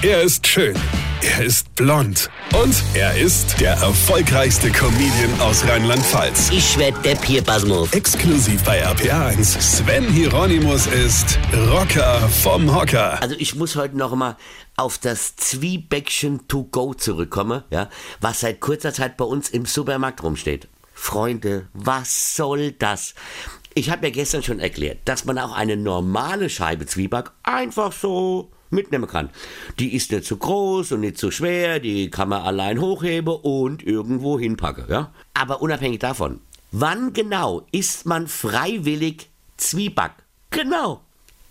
Er ist schön. Er ist blond. Und er ist der erfolgreichste Comedian aus Rheinland-Pfalz. Ich werd der Pierpasmus. Exklusiv bei RPA1. Sven Hieronymus ist Rocker vom Hocker. Also ich muss heute noch mal auf das Zwiebäckchen to go zurückkommen, ja, was seit kurzer Zeit bei uns im Supermarkt rumsteht. Freunde, was soll das? Ich habe ja gestern schon erklärt, dass man auch eine normale Scheibe Zwieback einfach so mitnehmen kann. Die ist nicht zu groß und nicht zu schwer, die kann man allein hochheben und irgendwo hinpacken, ja? Aber unabhängig davon, wann genau isst man freiwillig Zwieback? Genau.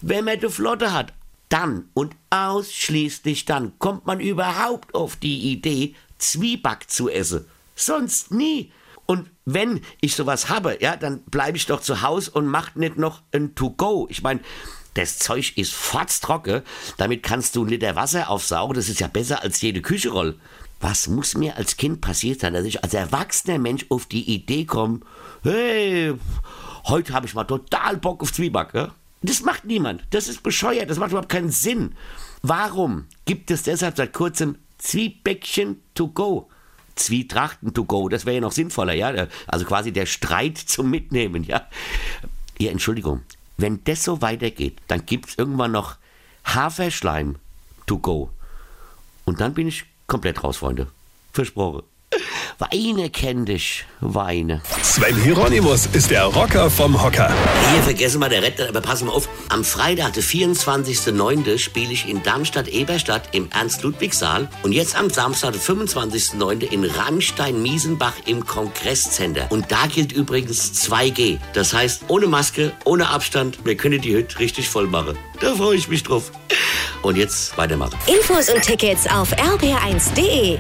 Wenn man die Flotte hat, dann und ausschließlich dann kommt man überhaupt auf die Idee, Zwieback zu essen. Sonst nie. Und wenn ich sowas habe, ja, dann bleibe ich doch zu Hause und mache nicht noch ein To-Go. Ich meine, das Zeug ist fotztrocken. Damit kannst du einen Liter Wasser aufsaugen. Das ist ja besser als jede Kücherolle. Was muss mir als Kind passiert sein, dass ich als erwachsener Mensch auf die Idee komme, hey, heute habe ich mal total Bock auf Zwieback. Ja? Das macht niemand. Das ist bescheuert. Das macht überhaupt keinen Sinn. Warum gibt es deshalb seit kurzem Zwiebäckchen to go? Zwietrachten to go, das wäre ja noch sinnvoller, ja. Also quasi der Streit zum Mitnehmen, ja. Ja, Entschuldigung. Wenn das so weitergeht, dann gibt es irgendwann noch Haferschleim to go. Und dann bin ich komplett raus, Freunde. Versprochen. Weine kenn dich, Weine. Sven Hieronymus ist der Rocker vom Hocker. Hier vergessen wir der Retter, aber pass mal auf. Am Freitag, der 24.09. spiele ich in Darmstadt-Eberstadt im Ernst-Ludwig-Saal und jetzt am Samstag, der 25.09. in Rammstein-Miesenbach im Kongresscenter. Und da gilt übrigens 2G. Das heißt, ohne Maske, ohne Abstand, wir können die Hütte richtig voll machen. Da freue ich mich drauf. Und jetzt weitermachen. Infos und Tickets auf rb1.de.